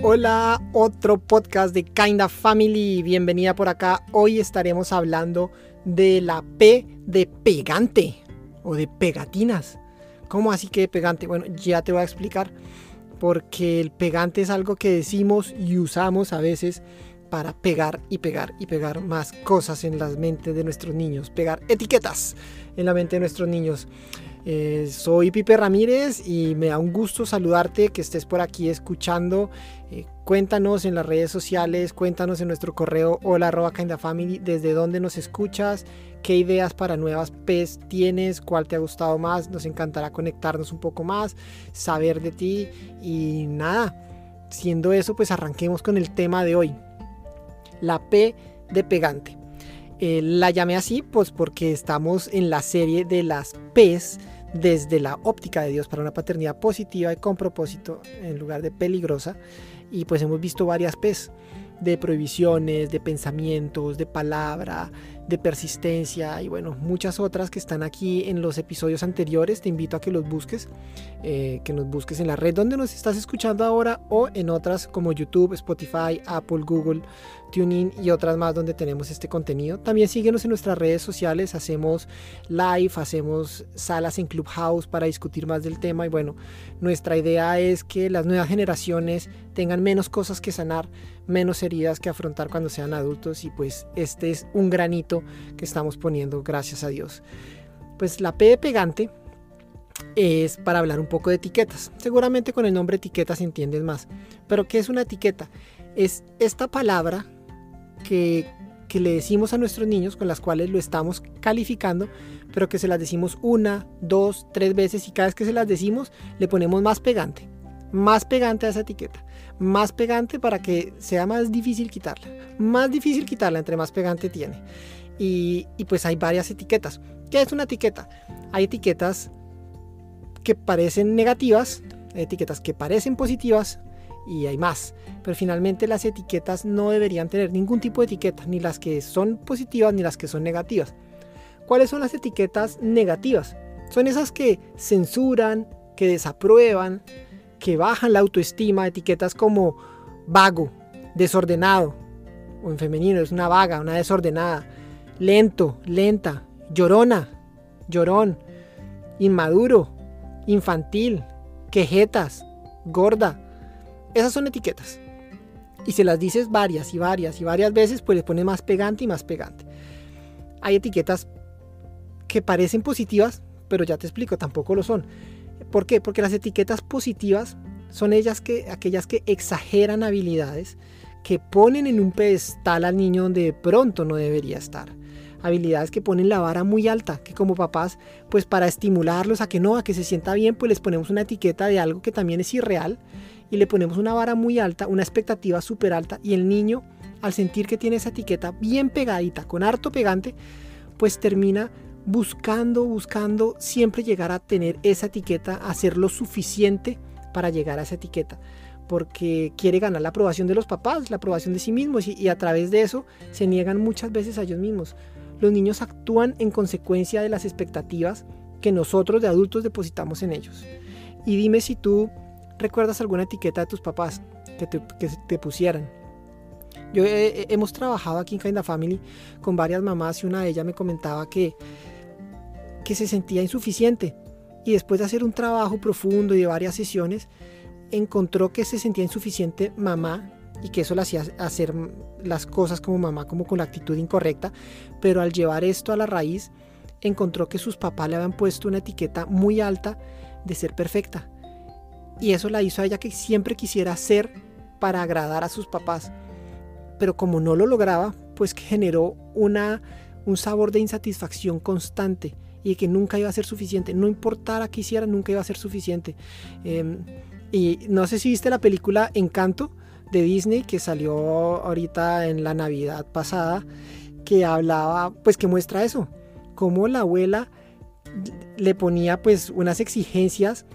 Hola, otro podcast de Kinda Family. Bienvenida por acá. Hoy estaremos hablando de la P de pegante o de pegatinas. ¿Cómo así que pegante? Bueno, ya te voy a explicar. Porque el pegante es algo que decimos y usamos a veces para pegar y pegar y pegar más cosas en las mentes de nuestros niños. Pegar etiquetas en la mente de nuestros niños. Eh, soy Pipe Ramírez y me da un gusto saludarte, que estés por aquí escuchando. Eh, cuéntanos en las redes sociales, cuéntanos en nuestro correo hola arroba desde dónde nos escuchas, qué ideas para nuevas PES tienes, cuál te ha gustado más. Nos encantará conectarnos un poco más, saber de ti y nada. Siendo eso, pues arranquemos con el tema de hoy. La P de pegante. Eh, la llamé así pues porque estamos en la serie de las P's desde la óptica de Dios para una paternidad positiva y con propósito en lugar de peligrosa. Y pues hemos visto varias P's de prohibiciones, de pensamientos, de palabra, de persistencia y bueno, muchas otras que están aquí en los episodios anteriores. Te invito a que los busques, eh, que nos busques en la red donde nos estás escuchando ahora o en otras como YouTube, Spotify, Apple, Google, TuneIn y otras más donde tenemos este contenido. También síguenos en nuestras redes sociales, hacemos live, hacemos salas en Clubhouse para discutir más del tema y bueno, nuestra idea es que las nuevas generaciones tengan menos cosas que sanar, menos heridas que afrontar cuando sean adultos y pues este es un granito que estamos poniendo, gracias a Dios. Pues la P de pegante es para hablar un poco de etiquetas. Seguramente con el nombre etiquetas entiendes más. Pero ¿qué es una etiqueta? Es esta palabra que, le decimos a nuestros niños con las cuales lo estamos calificando, pero que se las decimos una, dos, tres veces y cada vez que se las decimos le ponemos más pegante, más pegante a esa etiqueta, más pegante para que sea más difícil quitarla, más difícil quitarla entre más pegante tiene. Y, pues hay varias etiquetas. ¿Qué es una etiqueta? Hay etiquetas que parecen negativas, etiquetas que parecen positivas y hay más. Pero finalmente las etiquetas no deberían tener ningún tipo de etiqueta, ni las que son positivas ni las que son negativas. ¿Cuáles son las etiquetas negativas? Son esas que censuran, que desaprueban, que bajan la autoestima, etiquetas como vago, desordenado, o en femenino es una vaga, una desordenada, lento, lenta, llorona, llorón, inmaduro, infantil, quejetas, gorda, esas son etiquetas. Y se las dices varias y varias y varias veces, pues le pones más pegante y más pegante. Hay etiquetas que parecen positivas, pero ya te explico, tampoco lo son. ¿Por qué? Porque las etiquetas positivas son ellas que, aquellas que exageran habilidades, que ponen en un pedestal al niño donde de pronto no debería estar. Habilidades que ponen la vara muy alta, que como papás, pues para estimularlos a que no, a que se sienta bien, pues les ponemos una etiqueta de algo que también es irreal y le ponemos una vara muy alta, una expectativa súper alta y el niño al sentir que tiene esa etiqueta bien pegadita, con harto pegante, pues termina buscando, buscando siempre llegar a tener esa etiqueta, hacer lo suficiente para llegar a esa etiqueta, porque quiere ganar la aprobación de los papás, la aprobación de sí mismos y, y a través de eso se niegan muchas veces a ellos mismos. Los niños actúan en consecuencia de las expectativas que nosotros de adultos depositamos en ellos. Y dime si tú recuerdas alguna etiqueta de tus papás que te, pusieran. Yo hemos trabajado aquí en Kinda Family con varias mamás y una de ellas me comentaba que, que se sentía insuficiente y después de hacer un trabajo profundo y de varias sesiones encontró que se sentía insuficiente mamá y que eso le hacía hacer las cosas como mamá como con la actitud incorrecta, pero al llevar esto a la raíz encontró que sus papás le habían puesto una etiqueta muy alta de ser perfecta y eso la hizo a ella que siempre quisiera ser para agradar a sus papás. Pero como no lo lograba, pues generó una, un sabor de insatisfacción constante y que nunca iba a ser suficiente. No importara qué hiciera, nunca iba a ser suficiente. Em, y no sé si viste la película Encanto de Disney que salió ahorita en la Navidad pasada, que hablaba, pues que muestra eso, cómo la abuela le ponía pues unas exigencias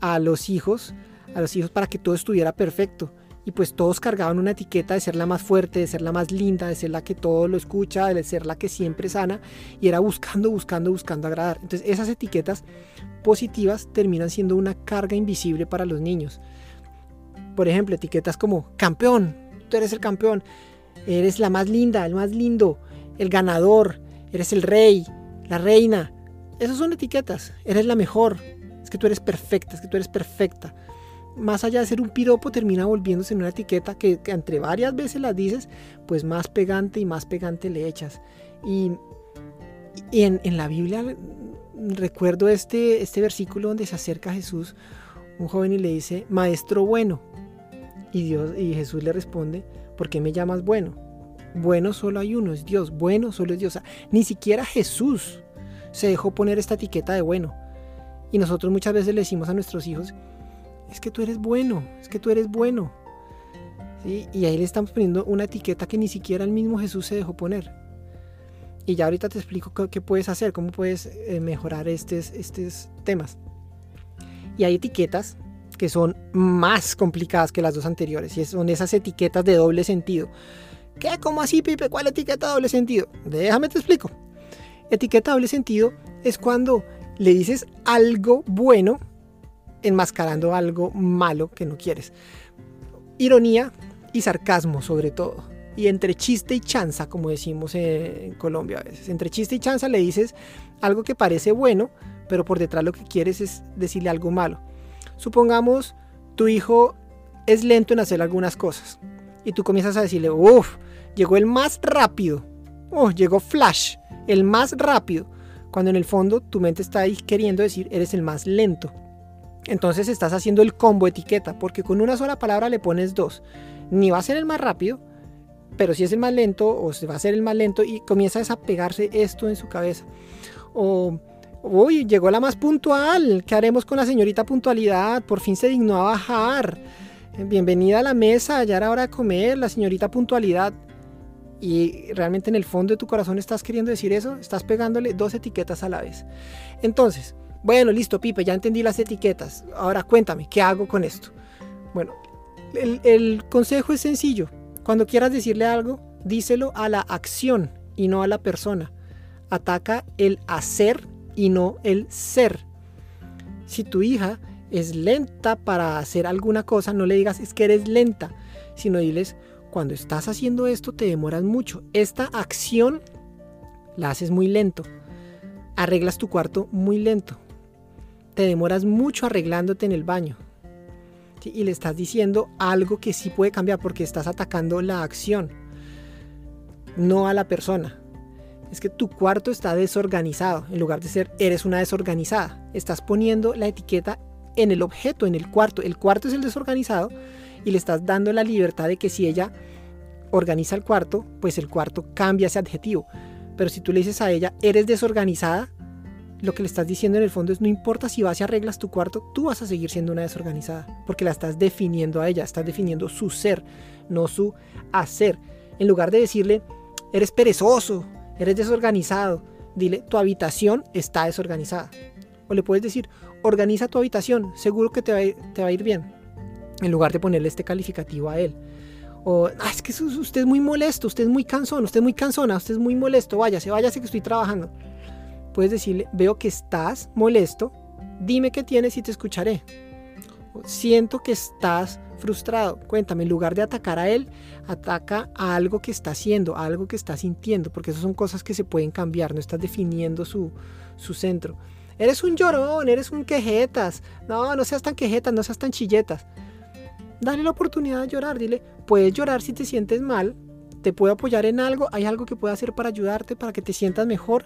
a los hijos, a los hijos para que todo estuviera perfecto. Y pues todos cargaban una etiqueta de ser la más fuerte, de ser la más linda, de ser la que todo lo escucha, de ser la que siempre sana. Y era buscando, buscando, buscando agradar. Entonces esas etiquetas positivas terminan siendo una carga invisible para los niños. Por ejemplo, etiquetas como campeón, tú eres el campeón, eres la más linda, el más lindo, el ganador, eres el rey, la reina. Esas son etiquetas, eres la mejor, es que tú eres perfecta, es que tú eres perfecta. Más allá de ser un piropo, termina volviéndose en una etiqueta que, entre varias veces las dices, pues más pegante y más pegante le echas. Y, en, en, la Biblia recuerdo este, este versículo donde se acerca a Jesús un joven y le dice, maestro bueno. Y, Dios, y Jesús le responde, ¿por qué me llamas bueno? Bueno solo hay uno, es Dios. Bueno solo es Dios. ni siquiera Jesús se dejó poner esta etiqueta de bueno. Y nosotros muchas veces le decimos a nuestros hijos, es que tú eres bueno, es que tú eres bueno. Y ahí le estamos poniendo una etiqueta que ni siquiera el mismo Jesús se dejó poner. Y ya ahorita te explico qué, puedes hacer, cómo puedes eh, mejorar estos, estos temas. Y hay etiquetas que son más complicadas que las dos anteriores. Y son esas etiquetas de doble sentido. ¿Qué? ¿Cómo así, Pipe? ¿Cuál etiqueta doble sentido? Déjame te explico. Etiqueta doble sentido es cuando le dices algo bueno enmascarando algo malo que no quieres. Ironía y sarcasmo sobre todo y entre chiste y chanza, como decimos en Colombia a veces. Entre chiste y chanza le dices algo que parece bueno, pero por detrás lo que quieres es decirle algo malo. Supongamos tu hijo es lento en hacer algunas cosas y tú comienzas a decirle, uff, llegó el más rápido, oh, llegó Flash, el más rápido, cuando en el fondo tu mente está ahí queriendo decir, eres el más lento. Entonces estás haciendo el combo etiqueta, porque con una sola palabra le pones dos. Ni va a ser el más rápido, pero si es el más lento o se va a hacer el más lento y comienza a desapegarse esto en su cabeza. O, uy, llegó la más puntual, ¿qué haremos con la señorita puntualidad? Por fin se dignó a bajar. Bienvenida a la mesa, ya era hora de comer, la señorita puntualidad. Y realmente en el fondo de tu corazón estás queriendo decir eso, estás pegándole dos etiquetas a la vez. Entonces, bueno, listo, Pipe, ya entendí las etiquetas. Ahora cuéntame, ¿qué hago con esto? Bueno, el consejo es sencillo cuando quieras decirle algo, díselo a la acción y no a la persona. Ataca el hacer y no el ser. Si tu hija es lenta para hacer alguna cosa, no le digas es que eres lenta, sino diles, cuando estás haciendo esto te demoras mucho. Esta acción la haces muy lento. Arreglas tu cuarto muy lento. Te demoras mucho arreglándote en el baño y le estás diciendo algo que sí puede cambiar porque estás atacando la acción, no a la persona. Es que tu cuarto está desorganizado. En lugar de ser eres una desorganizada, estás poniendo la etiqueta en el objeto, en el cuarto. El cuarto es el desorganizado y le estás dando la libertad de que si ella organiza el cuarto, pues el cuarto cambia ese adjetivo. Pero si tú le dices a ella, eres desorganizada, lo que le estás diciendo en el fondo es no importa si vas y arreglas tu cuarto, tú vas a seguir siendo una desorganizada, porque la estás definiendo a ella, estás definiendo su ser, no su hacer. En lugar de decirle, eres perezoso, eres desorganizado, dile, tu habitación está desorganizada. O le puedes decir, organiza tu habitación, seguro que te va a ir, te va a ir bien. En lugar de ponerle este calificativo a él. O, ah, es que usted es muy molesto, usted es muy cansón, usted es muy cansona, usted es muy molesto, váyase, váyase que estoy trabajando puedes decirle, veo que estás molesto, dime qué tienes y te escucharé. Siento que estás frustrado, cuéntame, en lugar de atacar a él, ataca a algo que está haciendo, a algo que está sintiendo, porque esas son cosas que se pueden cambiar, no estás definiendo su, su centro. Eres un llorón, eres un quejetas, no, no seas tan quejetas, no seas tan chilletas. Dale la oportunidad de llorar, dile, puedes llorar si te sientes mal, te puedo apoyar en algo, hay algo que pueda hacer para ayudarte, para que te sientas mejor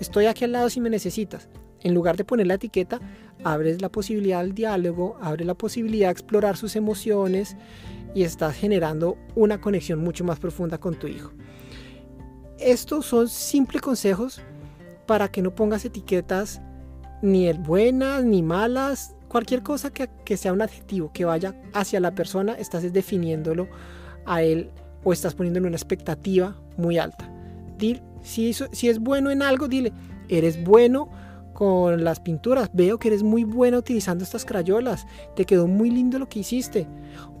estoy aquí al lado si me necesitas. En lugar de poner la etiqueta, abres la posibilidad del diálogo, abres la posibilidad de explorar sus emociones y estás generando una conexión mucho más profunda con tu hijo. Estos son simples consejos para que no pongas etiquetas ni buenas ni malas, cualquier cosa que, sea un adjetivo que vaya hacia la persona, estás definiéndolo a él o estás poniéndole una expectativa muy alta. Si, es bueno en algo, dile, eres bueno con las pinturas. Veo que eres muy buena utilizando estas crayolas. Te quedó muy lindo lo que hiciste.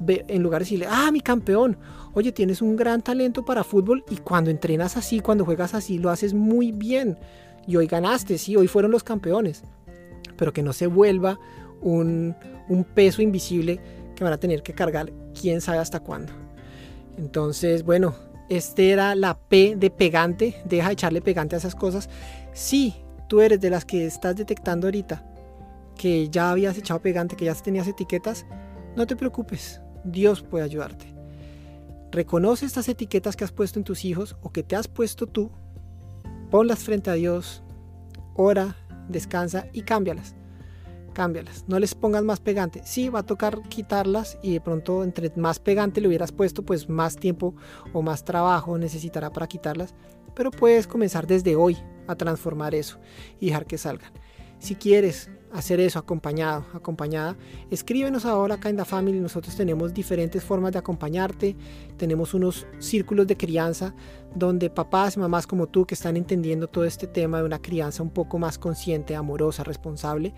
en lugar de decirle, ah, mi campeón. Oye, tienes un gran talento para fútbol y cuando entrenas así, cuando juegas así, lo haces muy bien. Y hoy ganaste, sí, hoy fueron los campeones. Pero que no se vuelva un, un peso invisible que van a tener que cargar quién sabe hasta cuándo. Entonces, bueno, este era la P de pegante, deja de echarle pegante a esas cosas. Si tú eres de las que estás detectando ahorita que ya habías echado pegante, que ya tenías etiquetas, no te preocupes, Dios puede ayudarte. Reconoce estas etiquetas que has puesto en tus hijos o que te has puesto tú, ponlas frente a Dios, ora, descansa y cámbialas. Cámbialas, no les pongas más pegante. Sí, va a tocar quitarlas y de pronto entre más pegante le hubieras puesto, pues más tiempo o más trabajo necesitará para quitarlas. Pero puedes comenzar desde hoy a transformar eso y dejar que salgan. Si quieres hacer eso acompañado, acompañada, escríbenos ahora acá en la Family. Nosotros tenemos diferentes formas de acompañarte. Tenemos unos círculos de crianza donde papás y mamás como tú que están entendiendo todo este tema de una crianza un poco más consciente, amorosa, responsable,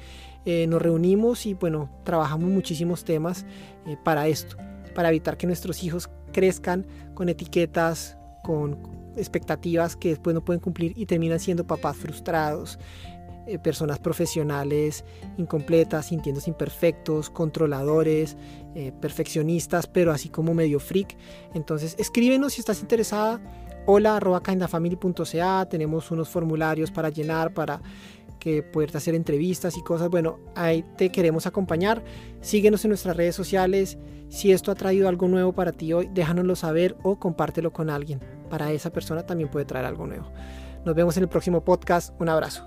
eh, nos reunimos y bueno, trabajamos muchísimos temas eh, para esto, para evitar que nuestros hijos crezcan con etiquetas, con expectativas que después no pueden cumplir y terminan siendo papás frustrados, eh, personas profesionales incompletas, sintiéndose imperfectos, controladores, eh, perfeccionistas, pero así como medio freak. Entonces escríbenos si estás interesada. Hola arroba tenemos unos formularios para llenar, para que hacer entrevistas y cosas. Bueno, ahí te queremos acompañar. Síguenos en nuestras redes sociales. Si esto ha traído algo nuevo para ti hoy, déjanoslo saber o compártelo con alguien. Para esa persona también puede traer algo nuevo. Nos vemos en el próximo podcast. Un abrazo.